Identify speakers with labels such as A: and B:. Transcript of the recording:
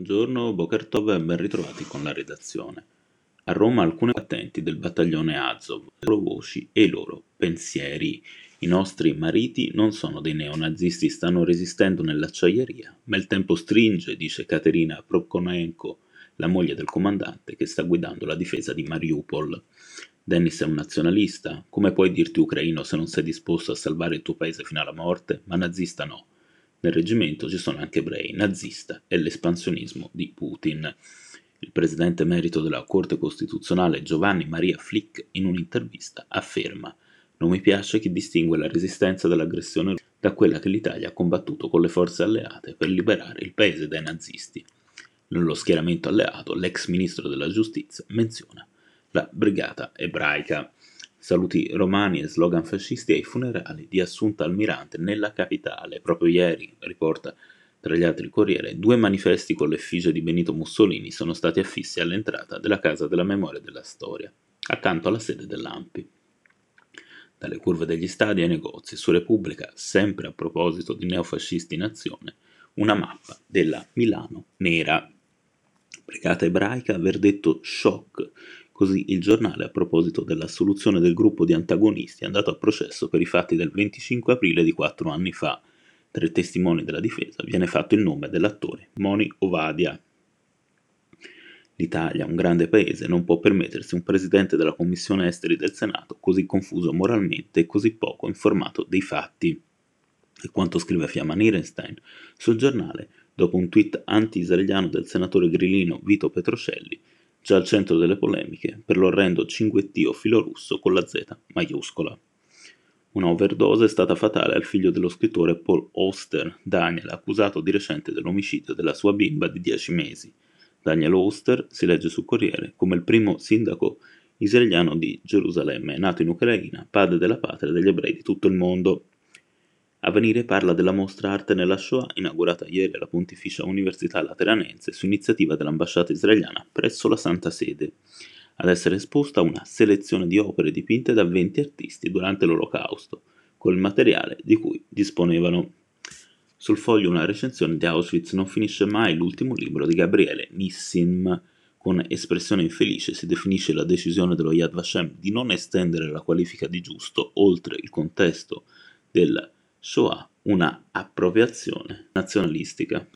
A: Buongiorno, Boker Tov e ben ritrovati con la redazione. A Roma alcuni attenti del battaglione Azov, le loro voci e i loro pensieri. I nostri mariti non sono dei neonazisti, stanno resistendo nell'acciaieria, ma il tempo stringe, dice Caterina Prokonenko, la moglie del comandante che sta guidando la difesa di Mariupol. Dennis è un nazionalista, come puoi dirti ucraino se non sei disposto a salvare il tuo paese fino alla morte? Ma nazista no. Nel reggimento ci sono anche ebrei, nazista e l'espansionismo di Putin. Il presidente emerito della Corte Costituzionale Giovanni Maria Flick in un'intervista afferma non mi piace chi distingue la resistenza dall'aggressione da quella che l'Italia ha combattuto con le forze alleate per liberare il paese dai nazisti. Nello schieramento alleato l'ex ministro della giustizia menziona la brigata ebraica. Saluti romani e slogan fascisti ai funerali di Assunta Almirante nella capitale. Proprio ieri, riporta tra gli altri il Corriere, due manifesti con l'effigie di Benito Mussolini sono stati affissi all'entrata della Casa della Memoria e della Storia, accanto alla sede dell'AMPI. Dalle curve degli stadi ai negozi, su Repubblica, sempre a proposito di neofascisti in azione, una mappa della Milano nera. Brigata ebraica, verdetto shock Così il giornale, a proposito dell'assoluzione del gruppo di antagonisti, è andato a processo per i fatti del 25 aprile di quattro anni fa. Tra i testimoni della difesa viene fatto il nome dell'attore Moni Ovadia. L'Italia, un grande paese, non può permettersi un presidente della Commissione Esteri del Senato così confuso moralmente e così poco informato dei fatti. E quanto scrive Fiamma Nierenstein sul giornale, dopo un tweet anti-israeliano del senatore grillino Vito Petrocelli, già al centro delle polemiche per l'orrendo cinguettio filorusso con la Z maiuscola. Una overdose è stata fatale al figlio dello scrittore Paul Oster, Daniel, accusato di recente dell'omicidio della sua bimba di 10 mesi. Daniel Oster, si legge sul Corriere, come il primo sindaco israeliano di Gerusalemme, nato in Ucraina, padre della patria degli ebrei di tutto il mondo. Avvenire parla della mostra Arte nella Shoah, inaugurata ieri alla Pontificia Università Lateranense su iniziativa dell'ambasciata israeliana presso la Santa Sede. Ad essere esposta una selezione di opere dipinte da 20 artisti durante l'Olocausto, con il materiale di cui disponevano. Sul foglio una recensione di Auschwitz non finisce mai l'ultimo libro di Gabriele Nissim. Con espressione infelice si definisce la decisione dello Yad Vashem di non estendere la qualifica di giusto oltre il contesto del Shoah una appropriazione nazionalistica.